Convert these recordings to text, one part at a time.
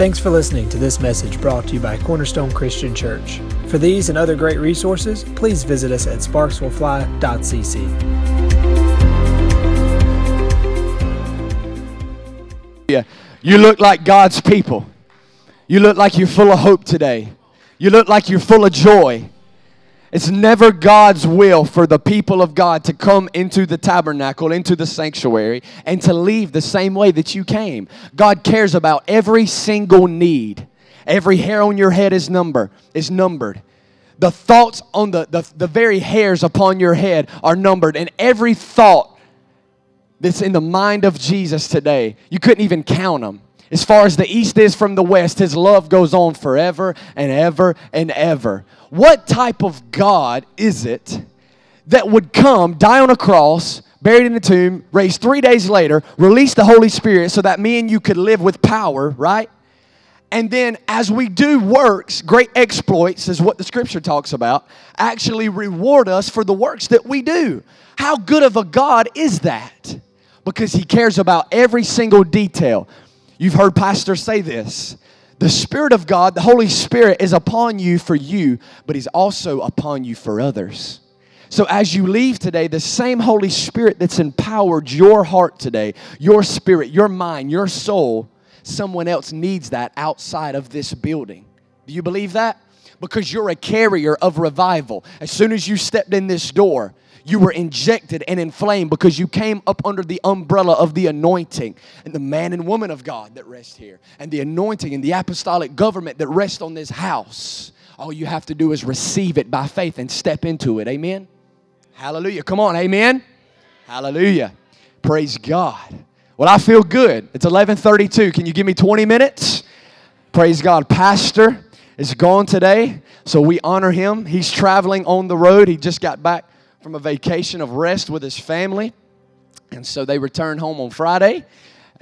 Thanks for listening to this message brought to you by Cornerstone Christian Church. For these and other great resources, please visit us at sparkswillfly.cc. Yeah, You look like God's people. You look like you're full of hope today. You look like you're full of joy. It's never God's will for the people of God to come into the tabernacle, into the sanctuary, and to leave the same way that you came. God cares about every single need. Every hair on your head is number is numbered. The thoughts on the, the, the very hairs upon your head are numbered, and every thought that's in the mind of Jesus today, you couldn't even count them. As far as the east is from the west, his love goes on forever and ever and ever. What type of God is it that would come, die on a cross, buried in a tomb, raised three days later, release the Holy Spirit so that me and you could live with power, right? And then, as we do works, great exploits is what the scripture talks about, actually reward us for the works that we do. How good of a God is that? Because He cares about every single detail. You've heard pastors say this. The Spirit of God, the Holy Spirit, is upon you for you, but He's also upon you for others. So as you leave today, the same Holy Spirit that's empowered your heart today, your spirit, your mind, your soul, someone else needs that outside of this building. Do you believe that? Because you're a carrier of revival. As soon as you stepped in this door, you were injected and inflamed because you came up under the umbrella of the anointing and the man and woman of God that rest here, and the anointing and the apostolic government that rest on this house. All you have to do is receive it by faith and step into it. Amen. Hallelujah. Come on, amen. Hallelujah. Praise God. Well, I feel good. It's 11:32. Can you give me 20 minutes? Praise God. Pastor is gone today, so we honor him. He's traveling on the road. He just got back from a vacation of rest with his family. And so they returned home on Friday.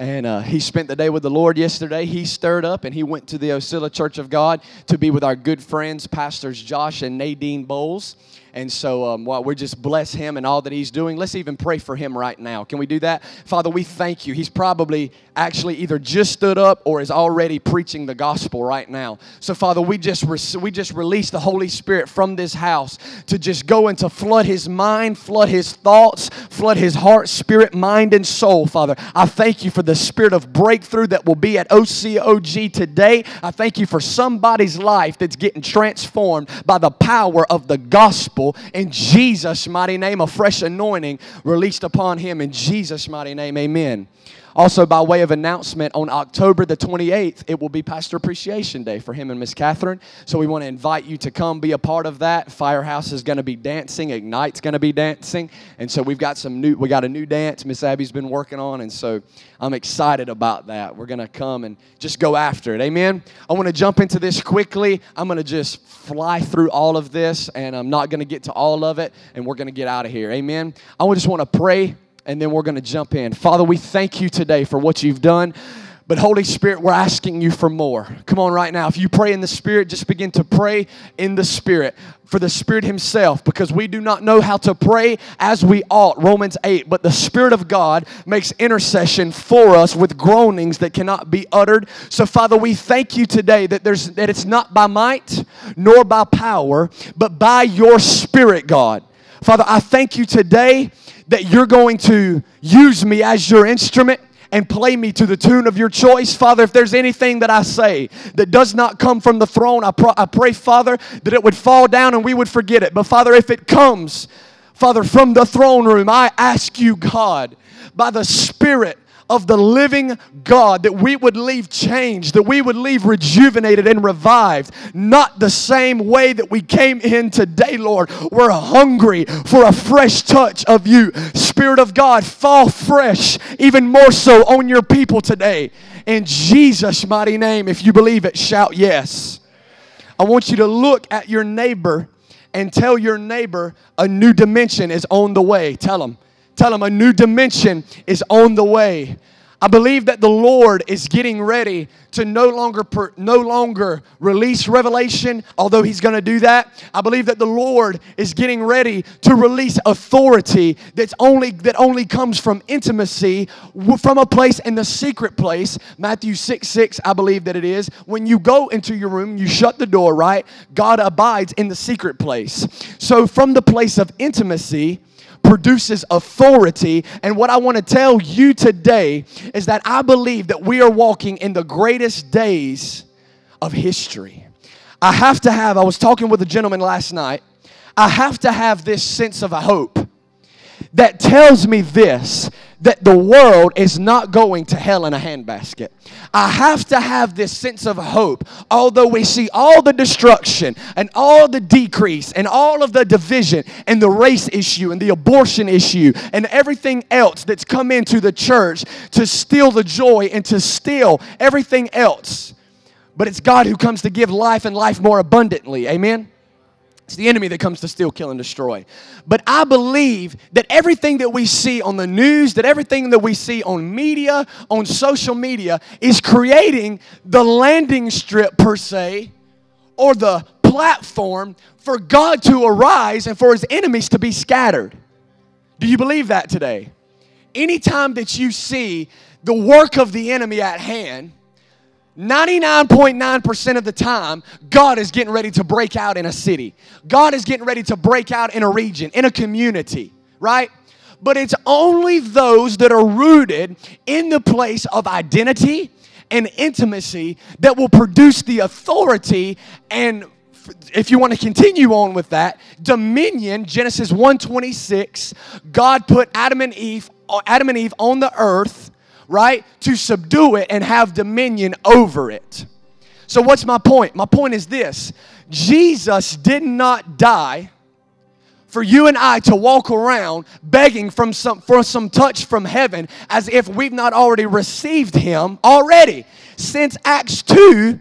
And uh, he spent the day with the Lord yesterday. He stirred up and he went to the Osceola Church of God to be with our good friends, Pastors Josh and Nadine Bowles. And so um, while we just bless him and all that he's doing, let's even pray for him right now. Can we do that? Father, we thank you. He's probably actually either just stood up or is already preaching the gospel right now. So, Father, we just re- we just release the Holy Spirit from this house to just go and to flood his mind, flood his thoughts, flood his heart, spirit, mind, and soul, Father. I thank you for the spirit of breakthrough that will be at OCOG today. I thank you for somebody's life that's getting transformed by the power of the gospel in Jesus' mighty name. A fresh anointing released upon him in Jesus' mighty name. Amen. Also, by way of announcement, on October the 28th, it will be Pastor Appreciation Day for him and Miss Catherine. So we want to invite you to come be a part of that. Firehouse is going to be dancing, Ignite's going to be dancing, and so we've got some new. We got a new dance Miss Abby's been working on, and so I'm excited about that. We're going to come and just go after it. Amen. I want to jump into this quickly. I'm going to just fly through all of this, and I'm not going to get to all of it, and we're going to get out of here. Amen. I just want to pray and then we're going to jump in. Father, we thank you today for what you've done. But Holy Spirit, we're asking you for more. Come on, right now. If you pray in the Spirit, just begin to pray in the Spirit for the Spirit Himself because we do not know how to pray as we ought. Romans 8. But the Spirit of God makes intercession for us with groanings that cannot be uttered. So, Father, we thank you today that, there's, that it's not by might nor by power, but by your Spirit, God. Father, I thank you today that you're going to use me as your instrument and play me to the tune of your choice. Father, if there's anything that I say that does not come from the throne, I, I pray, Father, that it would fall down and we would forget it. But Father, if it comes, Father, from the throne room, I ask you, God, by the Spirit, of the living God, that we would leave changed, that we would leave rejuvenated and revived, not the same way that we came in today, Lord. We're hungry for a fresh touch of you. Spirit of God, fall fresh, even more so on your people today. In Jesus' mighty name, if you believe it, shout yes. I want you to look at your neighbor and tell your neighbor a new dimension is on the way. Tell them. Tell them a new dimension is on the way. I believe that the Lord is getting ready to no longer per, no longer release revelation, although he's going to do that. I believe that the Lord is getting ready to release authority that's only that only comes from intimacy from a place in the secret place. Matthew 6 6, I believe that it is. When you go into your room, you shut the door, right? God abides in the secret place. So from the place of intimacy, produces authority. And what I want to tell you today is that I believe that we are walking in the greatest days of history. I have to have, I was talking with a gentleman last night, I have to have this sense of a hope that tells me this that the world is not going to hell in a handbasket. I have to have this sense of hope. Although we see all the destruction and all the decrease and all of the division and the race issue and the abortion issue and everything else that's come into the church to steal the joy and to steal everything else. But it's God who comes to give life and life more abundantly. Amen. It's the enemy that comes to steal, kill, and destroy. But I believe that everything that we see on the news, that everything that we see on media, on social media, is creating the landing strip, per se, or the platform for God to arise and for his enemies to be scattered. Do you believe that today? Anytime that you see the work of the enemy at hand, 99.9% of the time, God is getting ready to break out in a city. God is getting ready to break out in a region, in a community, right? But it's only those that are rooted in the place of identity and intimacy that will produce the authority and if you want to continue on with that dominion genesis 126 god put adam and eve adam and eve on the earth right? To subdue it and have dominion over it. So, what's my point? My point is this Jesus did not die for you and I to walk around begging from some, for some touch from heaven as if we've not already received Him already. Since Acts 2,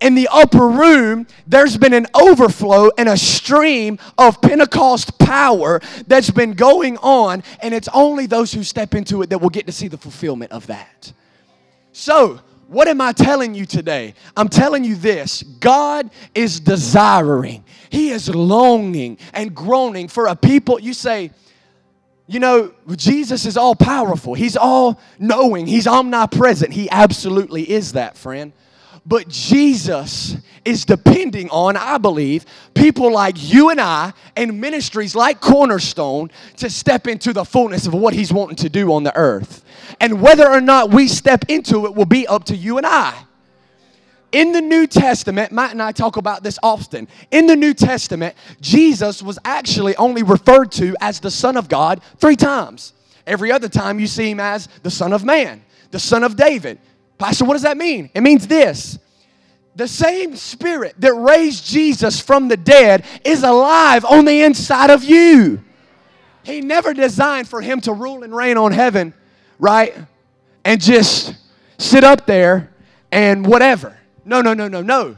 in the upper room, there's been an overflow and a stream of Pentecost power that's been going on, and it's only those who step into it that will get to see the fulfillment of that. So, what am I telling you today? I'm telling you this God is desiring, He is longing and groaning for a people. You say, you know, Jesus is all powerful. He's all knowing. He's omnipresent. He absolutely is that, friend. But Jesus is depending on, I believe, people like you and I and ministries like Cornerstone to step into the fullness of what He's wanting to do on the earth. And whether or not we step into it will be up to you and I. In the New Testament, Matt and I talk about this often. In the New Testament, Jesus was actually only referred to as the Son of God three times. Every other time you see him as the Son of Man, the Son of David, Pastor, what does that mean? It means this the same spirit that raised Jesus from the dead is alive on the inside of you. He never designed for him to rule and reign on heaven, right? And just sit up there and whatever. No, no, no, no, no.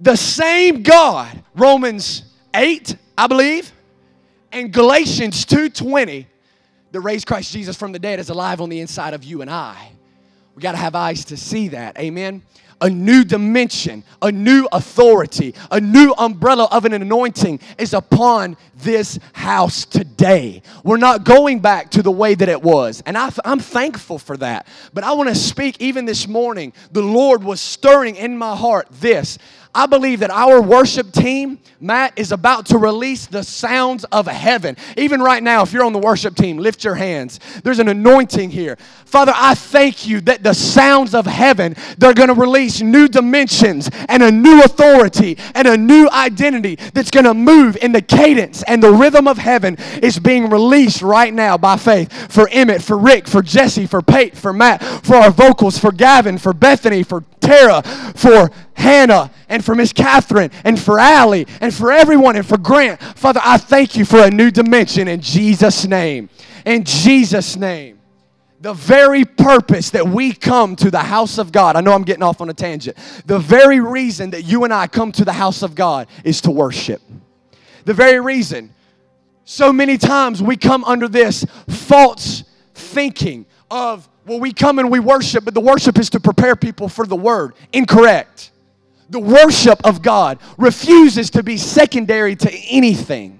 The same God, Romans 8, I believe, and Galatians 2:20, that raised Christ Jesus from the dead is alive on the inside of you and I. We got to have eyes to see that. Amen. A new dimension, a new authority, a new umbrella of an anointing is upon this house today. We're not going back to the way that it was. And I, am thankful for that. But I want to speak even this morning. The Lord was stirring in my heart this. I believe that our worship team, Matt, is about to release the sounds of heaven. Even right now, if you're on the worship team, lift your hands. There's an anointing here. Father, I thank you that the sounds of heaven, they're going to release new dimensions and a new authority and a new identity that's going to move in the cadence and the rhythm of heaven is being released right now by faith for Emmett, for Rick, for Jesse, for Pate, for Matt, for our vocals, for Gavin, for Bethany, for Tara, for Hannah, and for Miss Catherine, and for Allie, and for everyone, and for Grant. Father, I thank you for a new dimension in Jesus' name. In Jesus' name. The very purpose that we come to the house of God, I know I'm getting off on a tangent. The very reason that you and I come to the house of God is to worship. The very reason. So many times we come under this false thinking of, well, we come and we worship, but the worship is to prepare people for the word. Incorrect. The worship of God refuses to be secondary to anything.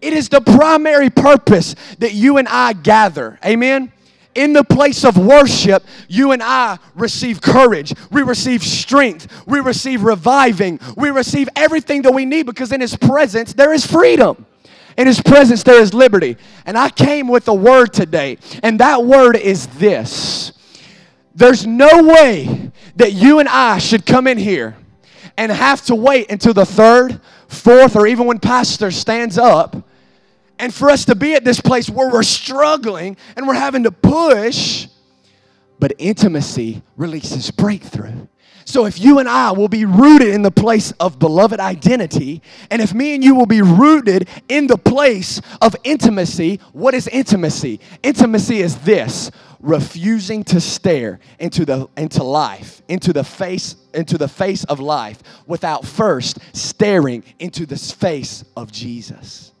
It is the primary purpose that you and I gather. Amen? in the place of worship, you and I receive courage. We receive strength. We receive reviving. We receive everything that we need because in His presence there is freedom. In His presence there is liberty. And I came with a word today, and that word is this there's no way that you and I should come in here and have to wait until the third, fourth, or even when Pastor stands up and for us to be at this place where we're struggling and we're having to push, but intimacy releases breakthrough. So if you and I will be rooted in the place of beloved identity, and if me and you will be rooted in the place of intimacy, what is intimacy? Intimacy is this refusing to stare into the into life into the face into the face of life without first staring into the face of Jesus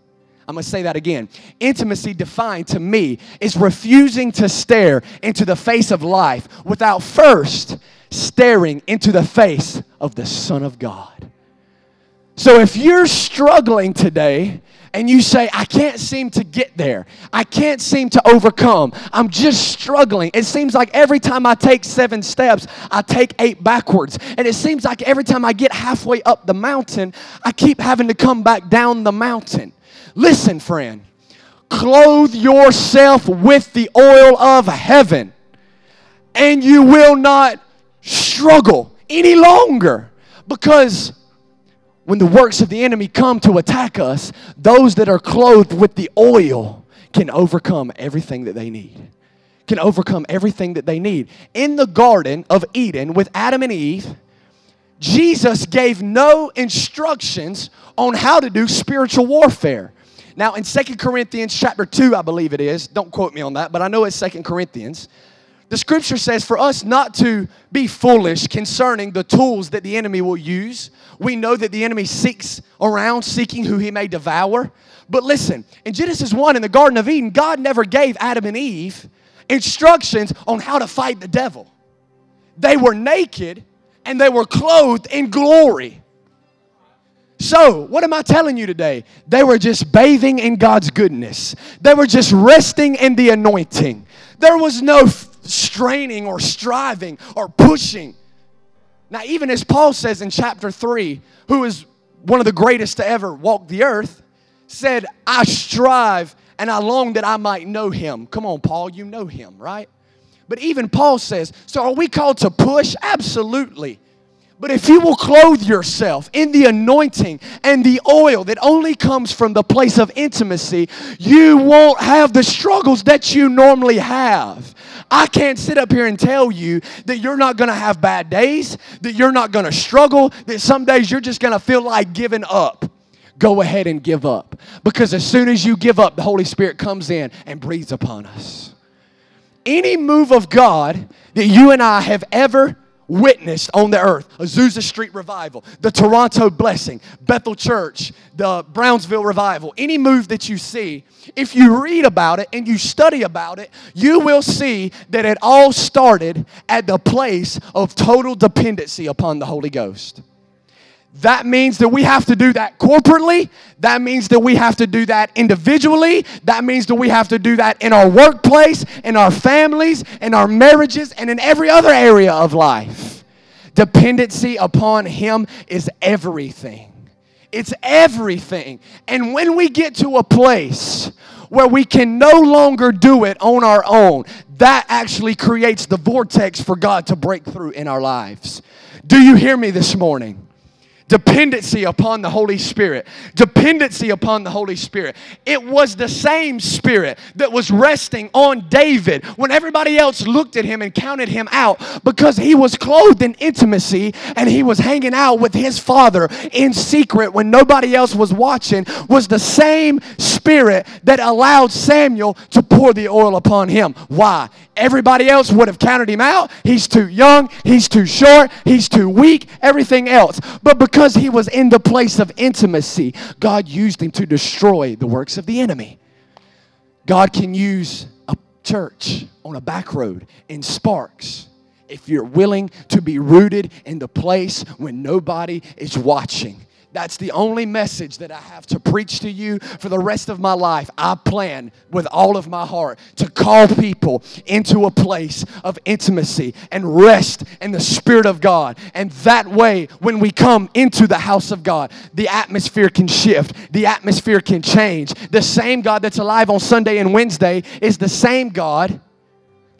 I'm going to say that again. Intimacy defined to me is refusing to stare into the face of life without first staring into the face of the Son of God. So if you're struggling today and you say, I can't seem to get there, I can't seem to overcome, I'm just struggling. It seems like every time I take seven steps, I take eight backwards. And it seems like every time I get halfway up the mountain, I keep having to come back down the mountain. Listen, friend, clothe yourself with the oil of heaven, and you will not struggle any longer because when the works of the enemy come to attack us, those that are clothed with the oil can overcome everything that they need. Can overcome everything that they need. In the Garden of Eden with Adam and Eve, Jesus gave no instructions on how to do spiritual warfare. Now, in Second Corinthians chapter 2, I believe it is, don't quote me on that, but I know it's Second Corinthians. The scripture says for us not to be foolish concerning the tools that the enemy will use. We know that the enemy seeks around seeking who he may devour. But listen, in Genesis 1 in the Garden of Eden, God never gave Adam and Eve instructions on how to fight the devil. They were naked and they were clothed in glory. So, what am I telling you today? They were just bathing in God's goodness. They were just resting in the anointing. There was no f- straining or striving or pushing. Now, even as Paul says in chapter 3, who is one of the greatest to ever walk the earth, said, I strive and I long that I might know him. Come on, Paul, you know him, right? But even Paul says, so are we called to push? Absolutely. But if you will clothe yourself in the anointing and the oil that only comes from the place of intimacy, you won't have the struggles that you normally have. I can't sit up here and tell you that you're not going to have bad days, that you're not going to struggle, that some days you're just going to feel like giving up. Go ahead and give up. Because as soon as you give up, the Holy Spirit comes in and breathes upon us. Any move of God that you and I have ever witnessed on the earth Azusa Street Revival, the Toronto Blessing, Bethel Church, the Brownsville Revival, any move that you see, if you read about it and you study about it, you will see that it all started at the place of total dependency upon the Holy Ghost. That means that we have to do that corporately. That means that we have to do that individually. That means that we have to do that in our workplace, in our families, in our marriages, and in every other area of life. Dependency upon Him is everything. It's everything. And when we get to a place where we can no longer do it on our own, that actually creates the vortex for God to break through in our lives. Do you hear me this morning? Dependency upon the Holy Spirit. Dependency upon the Holy Spirit. It was the same Spirit that was resting on David when everybody else looked at him and counted him out because he was clothed in intimacy and he was hanging out with his father in secret when nobody else was watching. Was the same Spirit that allowed Samuel to pour the oil upon him. Why? Everybody else would have counted him out. He's too young, he's too short, he's too weak, everything else. But because he was in the place of intimacy, God used him to destroy the works of the enemy. God can use a church on a back road in Sparks if you're willing to be rooted in the place when nobody is watching. That's the only message that I have to preach to you for the rest of my life. I plan with all of my heart to call people into a place of intimacy and rest in the Spirit of God. And that way, when we come into the house of God, the atmosphere can shift, the atmosphere can change. The same God that's alive on Sunday and Wednesday is the same God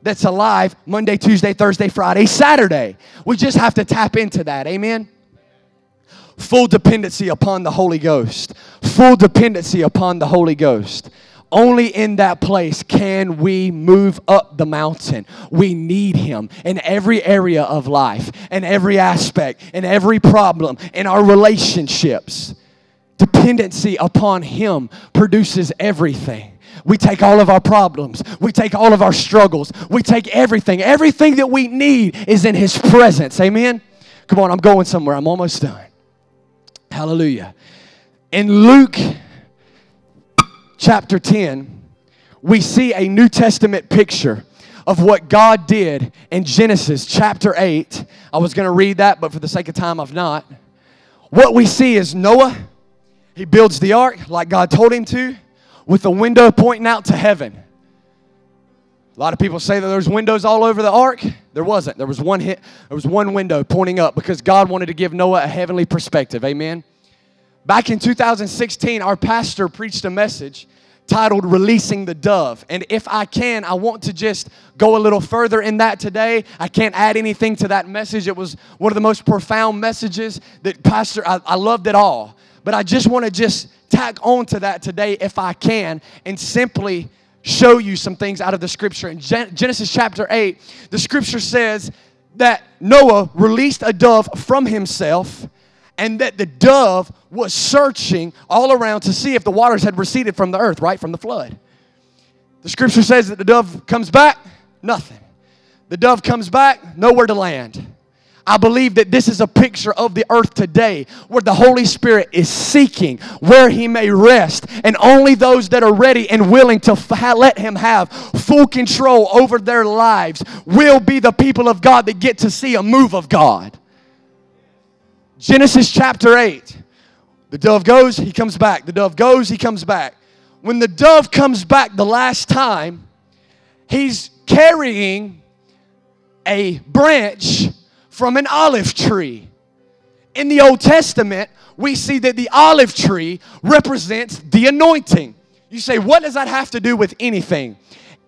that's alive Monday, Tuesday, Thursday, Friday, Saturday. We just have to tap into that. Amen full dependency upon the Holy Ghost. Full dependency upon the Holy Ghost. Only in that place can we move up the mountain. We need Him in every area of life, in every aspect, in every problem, in our relationships. Dependency upon Him produces everything. We take all of our problems. We take all of our struggles. We take everything. Everything that we need is in His presence. Amen? Come on, I'm going somewhere. I'm almost done. Hallelujah. In Luke chapter 10, we see a New Testament picture of what God did in Genesis chapter 8. I was going to read that, but for the sake of time, I've not. What we see is Noah, he builds the ark like God told him to, with a window pointing out to heaven. A lot of people say that there's windows all over the ark. There wasn't. There was one hit, there was one window pointing up because God wanted to give Noah a heavenly perspective. Amen. Back in 2016, our pastor preached a message titled Releasing the Dove. And if I can, I want to just go a little further in that today. I can't add anything to that message. It was one of the most profound messages that Pastor, I, I loved it all. But I just want to just tack on to that today if I can and simply show you some things out of the scripture. In Genesis chapter 8, the scripture says that Noah released a dove from himself and that the dove was searching all around to see if the waters had receded from the earth, right? From the flood. The scripture says that the dove comes back, nothing. The dove comes back, nowhere to land. I believe that this is a picture of the earth today where the Holy Spirit is seeking where He may rest, and only those that are ready and willing to f- let Him have full control over their lives will be the people of God that get to see a move of God. Genesis chapter 8. The dove goes, he comes back. The dove goes, he comes back. When the dove comes back the last time, he's carrying a branch from an olive tree. In the Old Testament, we see that the olive tree represents the anointing. You say, what does that have to do with anything?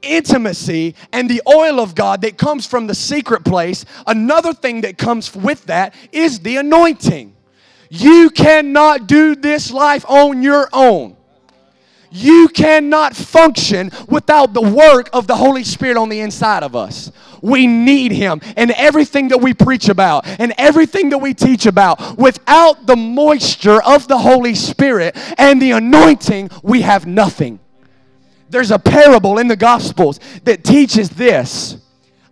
Intimacy and the oil of God that comes from the secret place. Another thing that comes with that is the anointing. You cannot do this life on your own. You cannot function without the work of the Holy Spirit on the inside of us. We need Him and everything that we preach about and everything that we teach about. Without the moisture of the Holy Spirit and the anointing, we have nothing. There's a parable in the Gospels that teaches this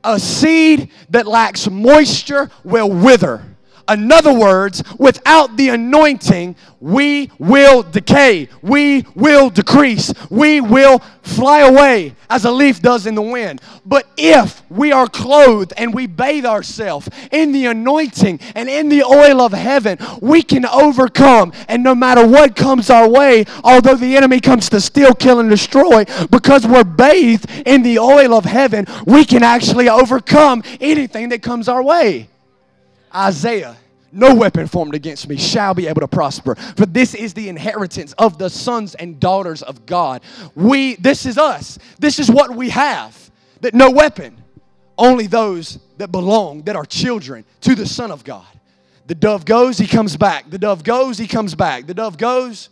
a seed that lacks moisture will wither in other words, without the anointing, we will decay. We will decrease. We will fly away as a leaf does in the wind. But if we are clothed and we bathe ourselves in the anointing and in the oil of heaven, we can overcome. And no matter what comes our way, although the enemy comes to steal, kill, and destroy, because we're bathed in the oil of heaven, we can actually overcome anything that comes our way. Isaiah. No weapon formed against me shall be able to prosper. For this is the inheritance of the sons and daughters of God. We, this is us. This is what we have. That no weapon, only those that belong, that are children to the Son of God. The dove goes, he comes back. The dove goes, he comes back. The dove goes,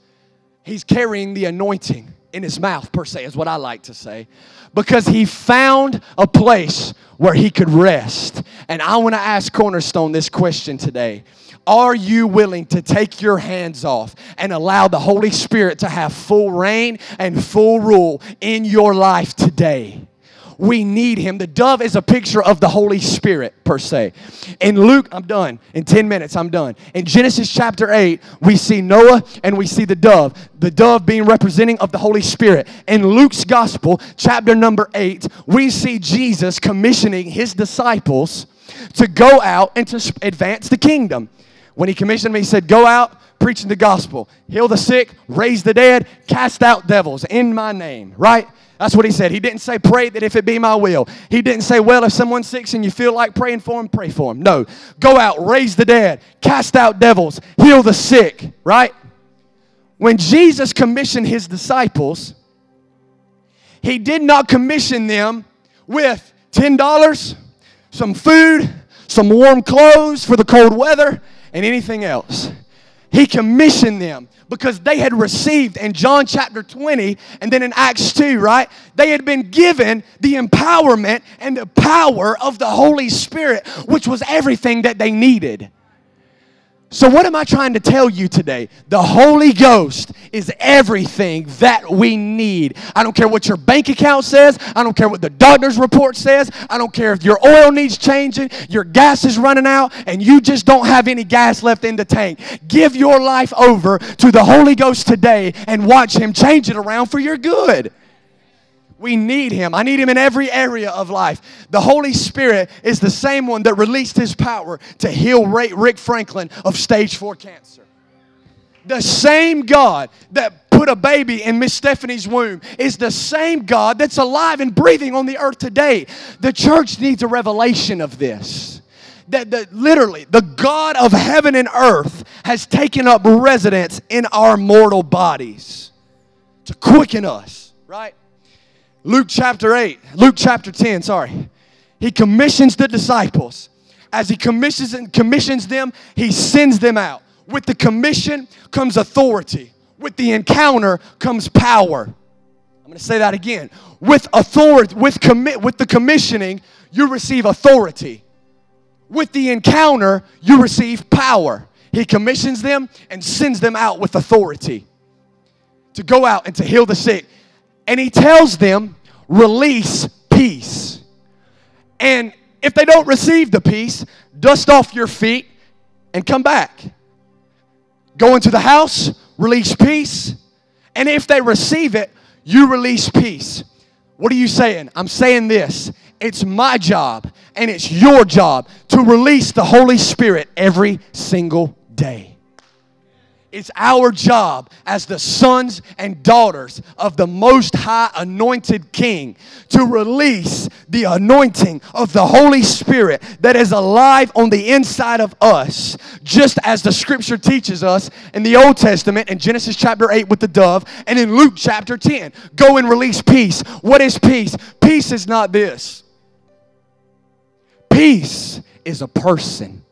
he's carrying the anointing in his mouth, per se, is what I like to say, because he found a place where he could rest. And I want to ask Cornerstone this question today. Are you willing to take your hands off and allow the Holy Spirit to have full reign and full rule in your life today? We need him. The dove is a picture of the Holy Spirit, per se. In Luke, I'm done. In 10 minutes, I'm done. In Genesis chapter 8, we see Noah and we see the dove. The dove being representing of the Holy Spirit. In Luke's gospel, chapter number 8, we see Jesus commissioning his disciples to go out and to advance the kingdom. When he commissioned me, he said, Go out, preaching the gospel, heal the sick, raise the dead, cast out devils in my name, right? That's what he said. He didn't say, pray that if it be my will. He didn't say, well, if someone's sick and you feel like praying for him, pray for him. No. Go out, raise the dead, cast out devils, heal the sick, right? When Jesus commissioned his disciples, he did not commission them with $10, some food, some warm clothes for the cold weather, and anything else. He commissioned them because they had received in John chapter 20 and then in Acts 2, right? They had been given the empowerment and the power of the Holy Spirit, which was everything that they needed. So, what am I trying to tell you today? The Holy Ghost is everything that we need. I don't care what your bank account says. I don't care what the doctor's report says. I don't care if your oil needs changing, your gas is running out, and you just don't have any gas left in the tank. Give your life over to the Holy Ghost today and watch Him change it around for your good. We need him. I need him in every area of life. The Holy Spirit is the same one that released his power to heal Rick Franklin of stage four cancer. The same God that put a baby in Miss Stephanie's womb is the same God that's alive and breathing on the earth today. The church needs a revelation of this. That, that literally the God of heaven and earth has taken up residence in our mortal bodies to quicken us, right? Luke chapter 8, Luke chapter 10, sorry. He commissions the disciples. As he commissions and commissions them, he sends them out. With the commission comes authority. With the encounter comes power. I'm going to say that again. With authority, with commit, with the commissioning, you receive authority. With the encounter, you receive power. He commissions them and sends them out with authority to go out and to heal the sick. And he tells them, release peace. And if they don't receive the peace, dust off your feet and come back. Go into the house, release peace. And if they receive it, you release peace. What are you saying? I'm saying this. It's my job and it's your job to release the Holy Spirit every single day. It's our job as the sons and daughters of the Most High Anointed King to release the anointing of the Holy Spirit that is alive on the inside of us, just as the scripture teaches us in the Old Testament in Genesis chapter 8 with the dove and in Luke chapter 10. Go and release peace. What is peace? Peace is not this, peace is a person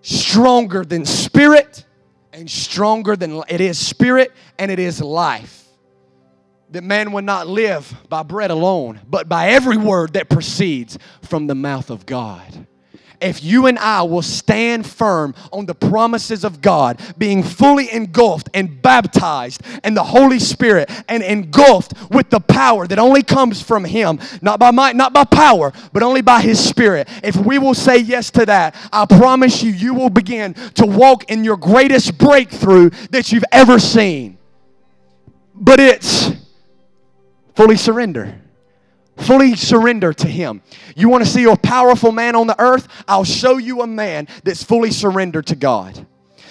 stronger than spirit and stronger than it is spirit and it is life. That man would not live by bread alone, but by every word that proceeds from the mouth of God if you and I will stand firm on the promises of God, being fully engulfed and baptized in the Holy Spirit and engulfed with the power that only comes from Him, not by might, not by power, but only by His Spirit. If we will say yes to that, I promise you, you will begin to walk in your greatest breakthrough that you've ever seen. But it's fully surrender. Fully surrender to Him. You want to see a powerful man on the earth? I'll show you a man that's fully surrendered to God.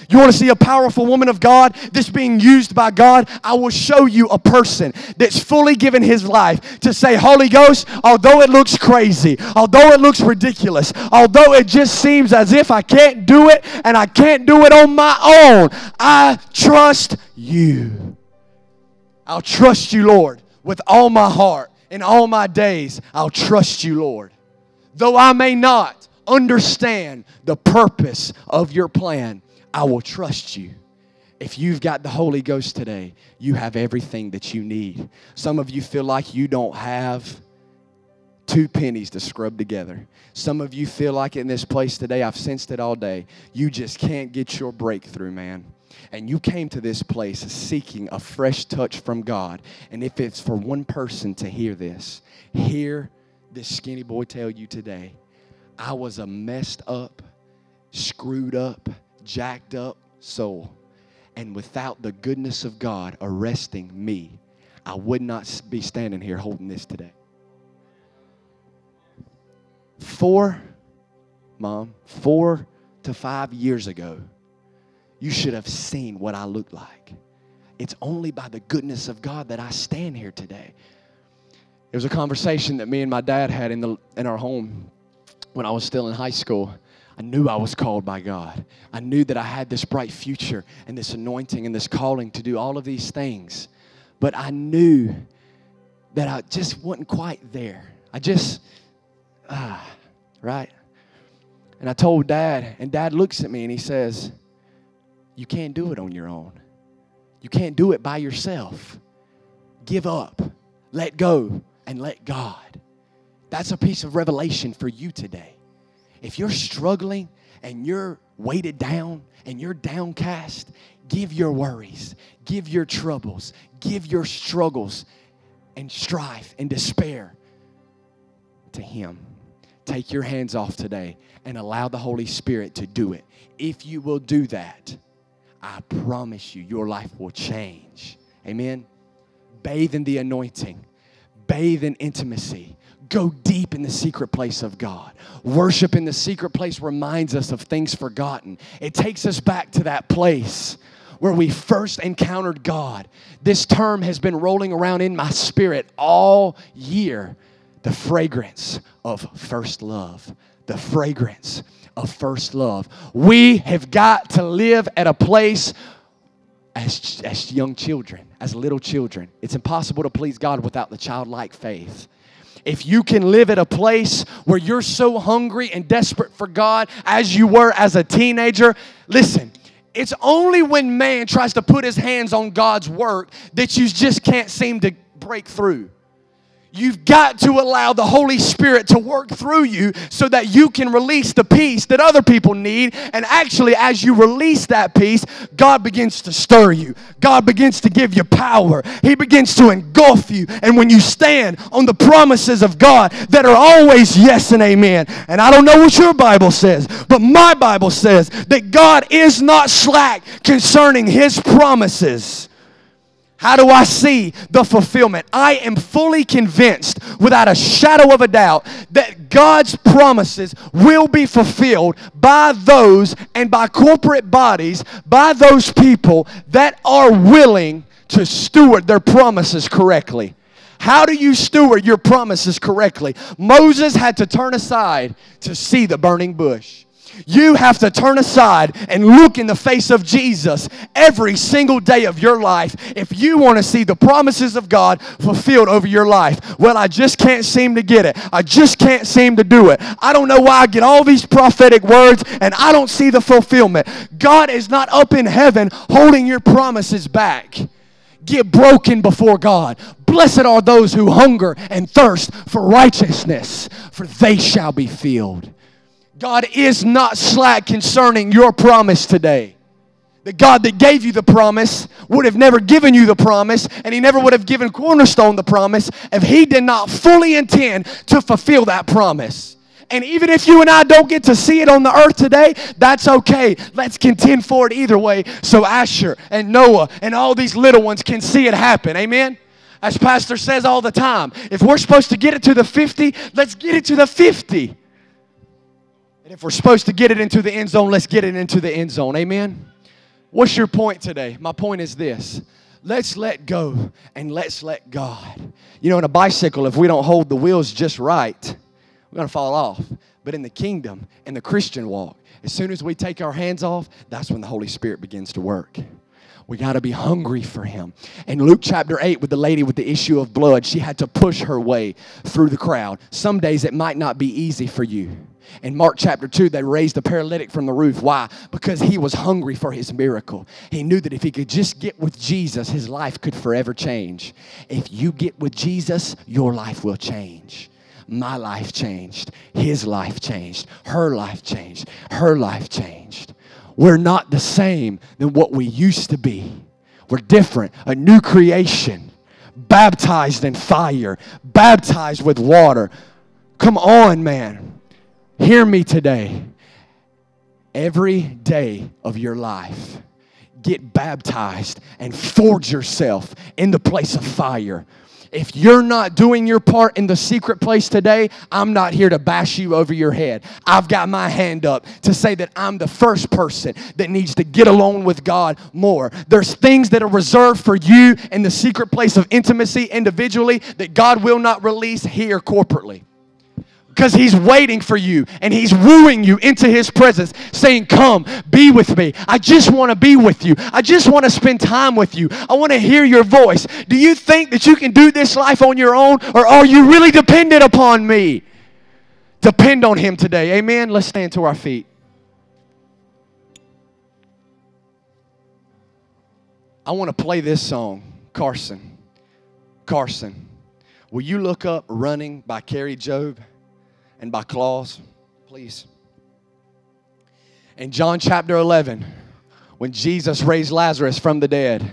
You want to see a powerful woman of God that's being used by God? I will show you a person that's fully given his life to say, Holy Ghost, although it looks crazy, although it looks ridiculous, although it just seems as if I can't do it and I can't do it on my own, I trust you. I'll trust you, Lord, with all my heart in all my days, I'll trust you, Lord. Though I may not understand the purpose of your plan, I will trust you. If you've got the Holy Ghost today, you have everything that you need. Some of you feel like you don't have two pennies to scrub together. Some of you feel like in this place today, I've sensed it all day. You just can't get your breakthrough, man. And you came to this place seeking a fresh touch from God. And if it's for one person to hear this, hear this skinny boy tell you today I was a messed up, screwed up, jacked up soul. And without the goodness of God arresting me, I would not be standing here holding this today. Four, mom, four to five years ago, you should have seen what I looked like. It's only by the goodness of God that I stand here today. It was a conversation that me and my dad had in, the, in our home when I was still in high school. I knew I was called by God. I knew that I had this bright future and this anointing and this calling to do all of these things. But I knew that I just wasn't quite there. I just, ah, right? And I told dad, and dad looks at me and he says, You can't do it on your own. You can't do it by yourself. Give up, let go, and let God. That's a piece of revelation for you today. If you're struggling and you're weighted down and you're downcast, give your worries, give your troubles, give your struggles and strife and despair to Him. Take your hands off today and allow the Holy Spirit to do it. If you will do that, I promise you, your life will change. Amen. Bathe in the anointing, bathe in intimacy. Go deep in the secret place of God. Worship in the secret place reminds us of things forgotten. It takes us back to that place where we first encountered God. This term has been rolling around in my spirit all year the fragrance of first love. The fragrance of first love. We have got to live at a place as, as young children, as little children. It's impossible to please God without the childlike faith. If you can live at a place where you're so hungry and desperate for God as you were as a teenager, listen, it's only when man tries to put his hands on God's work that you just can't seem to break through. You've got to allow the Holy Spirit to work through you so that you can release the peace that other people need. And actually, as you release that peace, God begins to stir you. God begins to give you power. He begins to engulf you. And when you stand on the promises of God that are always yes and amen, and I don't know what your Bible says, but my Bible says that God is not slack concerning His promises. How do I see the fulfillment? I am fully convinced, without a shadow of a doubt, that God's promises will be fulfilled by those and by corporate bodies, by those people that are willing to steward their promises correctly. How do you steward your promises correctly? Moses had to turn aside to see the burning bush. You have to turn aside and look in the face of Jesus every single day of your life if you want to see the promises of God fulfilled over your life. Well, I just can't seem to get it. I just can't seem to do it. I don't know why I get all these prophetic words and I don't see the fulfillment. God is not up in heaven holding your promises back. Get broken before God. Blessed are those who hunger and thirst for righteousness, for they shall be filled. God is not slack concerning your promise today. The God that gave you the promise would have never given you the promise, and He never would have given Cornerstone the promise if He did not fully intend to fulfill that promise. And even if you and I don't get to see it on the earth today, that's okay. Let's contend for it either way so Asher and Noah and all these little ones can see it happen. Amen? As Pastor says all the time, if we're supposed to get it to the 50, let's get it to the 50. And if we're supposed to get it into the end zone, let's get it into the end zone. Amen? What's your point today? My point is this let's let go and let's let God. You know, in a bicycle, if we don't hold the wheels just right, we're going to fall off. But in the kingdom, in the Christian walk, as soon as we take our hands off, that's when the Holy Spirit begins to work. We got to be hungry for him. In Luke chapter 8, with the lady with the issue of blood, she had to push her way through the crowd. Some days it might not be easy for you. In Mark chapter 2, they raised the paralytic from the roof. Why? Because he was hungry for his miracle. He knew that if he could just get with Jesus, his life could forever change. If you get with Jesus, your life will change. my life changed, his life changed, her life changed, her life changed. We're not the same than what we used to be. We're different, a new creation, baptized in fire, baptized with water. Come on, man. Hear me today. Every day of your life, get baptized and forge yourself in the place of fire if you're not doing your part in the secret place today, I'm not here to bash you over your head. I've got my hand up to say that I'm the first person that needs to get alone with God more. There's things that are reserved for you in the secret place of intimacy individually that God will not release here corporately because he's waiting for you and he's wooing you into his presence, saying, Come, be with me. I just want to be with you. I just want to spend time with you. I want to hear your voice. Do you think that you can do this life on your own, or are you really dependent upon me? Depend on him today. Amen. Let's stand to our feet. I want to play this song, Carson. Carson. Will you look up Running by Kari Jobe? And by claws, please. In John chapter 11, when Jesus raised Lazarus from the dead,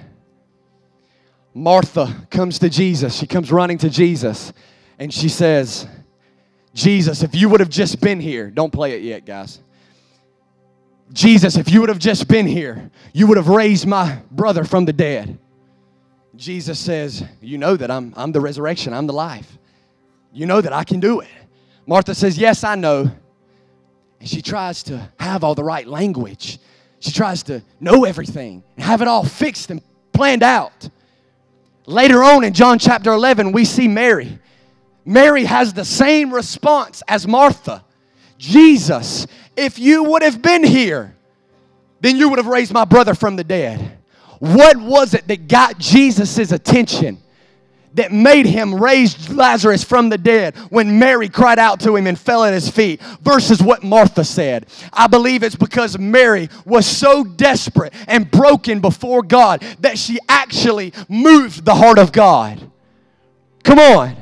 Martha comes to Jesus. She comes running to Jesus and she says, Jesus, if you would have just been here, don't play it yet, guys. Jesus, if you would have just been here, you would have raised my brother from the dead. Jesus says, You know that I'm, I'm the resurrection, I'm the life. You know that I can do it. Martha says, Yes, I know. And she tries to have all the right language. She tries to know everything and have it all fixed and planned out. Later on in John chapter 11, we see Mary. Mary has the same response as Martha Jesus, if you would have been here, then you would have raised my brother from the dead. What was it that got Jesus' attention? That made him raise Lazarus from the dead when Mary cried out to him and fell at his feet versus what Martha said. I believe it's because Mary was so desperate and broken before God that she actually moved the heart of God. Come on.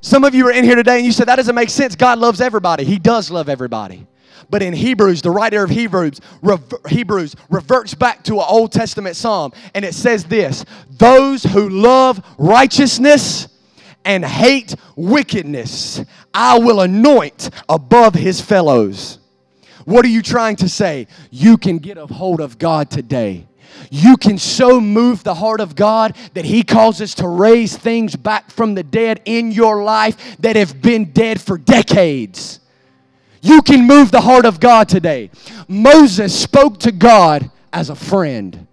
Some of you are in here today and you said that doesn't make sense. God loves everybody. He does love everybody. But in Hebrews, the writer of Hebrews, rever- Hebrews reverts back to an Old Testament psalm, and it says this Those who love righteousness and hate wickedness, I will anoint above his fellows. What are you trying to say? You can get a hold of God today. You can so move the heart of God that He causes to raise things back from the dead in your life that have been dead for decades. You can move the heart of God today. Moses spoke to God as a friend.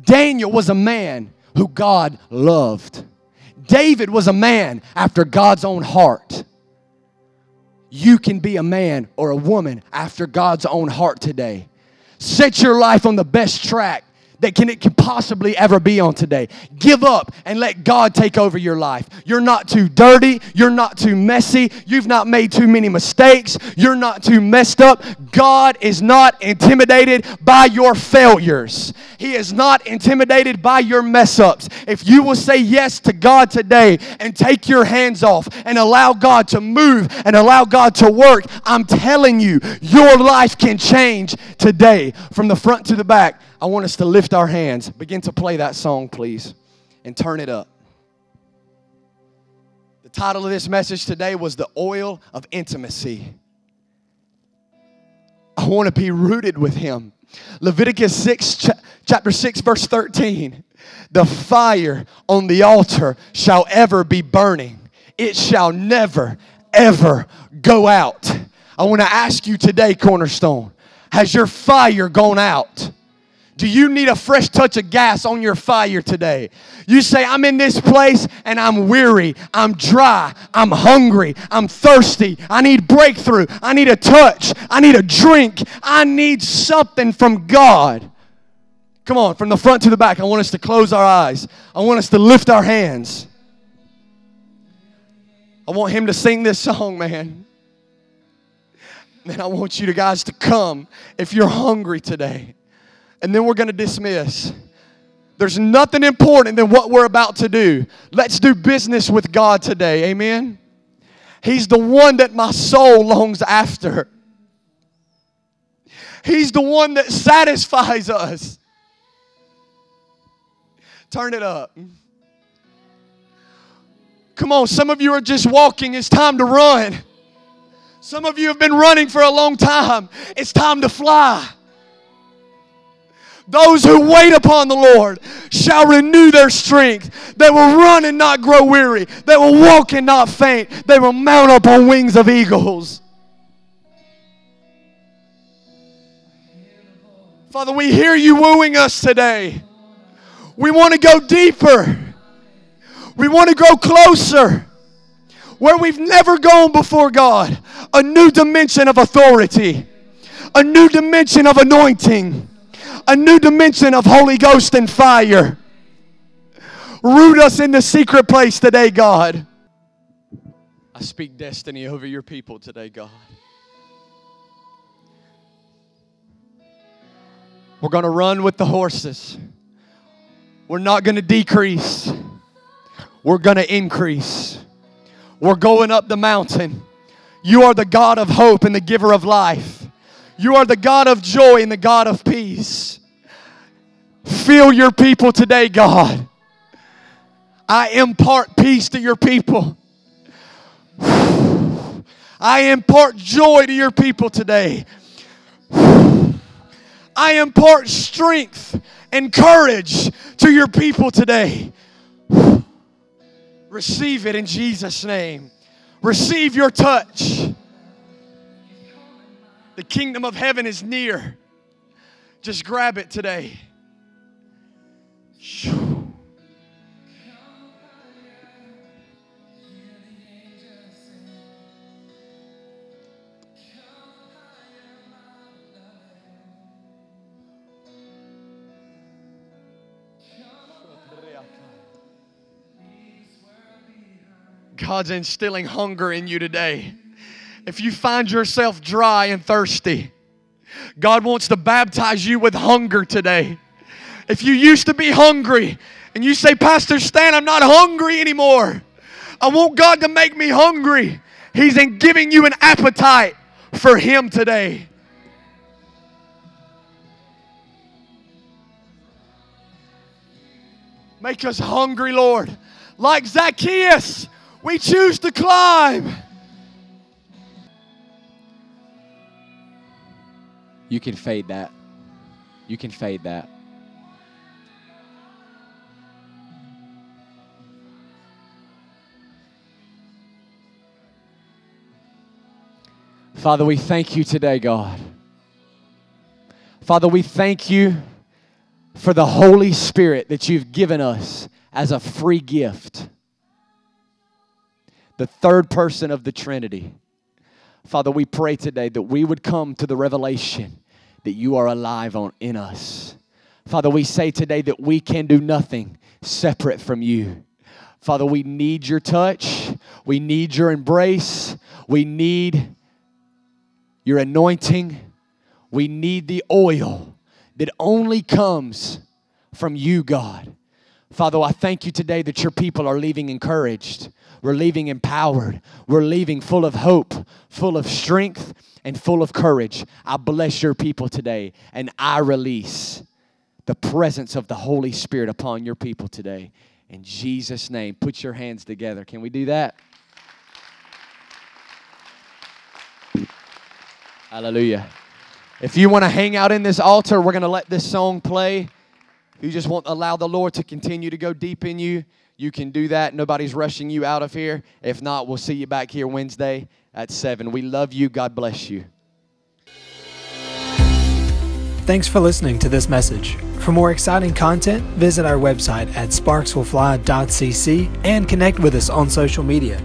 Daniel was a man who God loved. David was a man after God's own heart. You can be a man or a woman after God's own heart today. Set your life on the best track that can it can possibly ever be on today. Give up and let God take over your life. You're not too dirty, you're not too messy, you've not made too many mistakes, you're not too messed up. God is not intimidated by your failures. He is not intimidated by your mess ups. If you will say yes to God today and take your hands off and allow God to move and allow God to work, I'm telling you, your life can change today from the front to the back. I want us to lift our hands. Begin to play that song, please, and turn it up. The title of this message today was The Oil of Intimacy. I want to be rooted with Him. Leviticus 6, chapter 6, verse 13. The fire on the altar shall ever be burning, it shall never, ever go out. I want to ask you today, Cornerstone, has your fire gone out? Do you need a fresh touch of gas on your fire today? You say, I'm in this place and I'm weary, I'm dry, I'm hungry, I'm thirsty, I need breakthrough, I need a touch, I need a drink, I need something from God. Come on, from the front to the back, I want us to close our eyes, I want us to lift our hands. I want him to sing this song, man. Man, I want you to guys to come if you're hungry today and then we're going to dismiss. There's nothing important than what we're about to do. Let's do business with God today. Amen. He's the one that my soul longs after. He's the one that satisfies us. Turn it up. Come on, some of you are just walking. It's time to run. Some of you have been running for a long time. It's time to fly. Those who wait upon the Lord shall renew their strength. They will run and not grow weary. They will walk and not faint. They will mount up on wings of eagles. Father, we hear you wooing us today. We want to go deeper. We want to grow closer where we've never gone before God. A new dimension of authority, a new dimension of anointing a new dimension of Holy Ghost and fire. Root us in the secret place today, God. I speak destiny over your people today, God. We're going to run with the horses. We're not going to decrease. We're going to increase. We're going up the mountain. You are the God of hope and the giver of life. You are the God of joy and the God of peace. Fill your people today, God. I impart peace to your people. I impart joy to your people today. I impart strength and courage to your people today. Receive it in Jesus' name. Receive your touch. The kingdom of heaven is near. Just grab it today. God's instilling hunger in you today. If you find yourself dry and thirsty, God wants to baptize you with hunger today. If you used to be hungry and you say, Pastor Stan, I'm not hungry anymore. I want God to make me hungry. He's in giving you an appetite for Him today. Make us hungry, Lord. Like Zacchaeus, we choose to climb. You can fade that. You can fade that. Father, we thank you today, God. Father, we thank you for the Holy Spirit that you've given us as a free gift. The third person of the Trinity. Father, we pray today that we would come to the revelation that you are alive on, in us. Father, we say today that we can do nothing separate from you. Father, we need your touch. We need your embrace. We need your anointing. We need the oil that only comes from you, God. Father, I thank you today that your people are leaving encouraged. We're leaving empowered. We're leaving full of hope, full of strength, and full of courage. I bless your people today, and I release the presence of the Holy Spirit upon your people today. In Jesus' name, put your hands together. Can we do that? Hallelujah. If you want to hang out in this altar, we're going to let this song play. If you just want to allow the Lord to continue to go deep in you, you can do that. Nobody's rushing you out of here. If not, we'll see you back here Wednesday at 7. We love you. God bless you. Thanks for listening to this message. For more exciting content, visit our website at sparkswillfly.cc and connect with us on social media.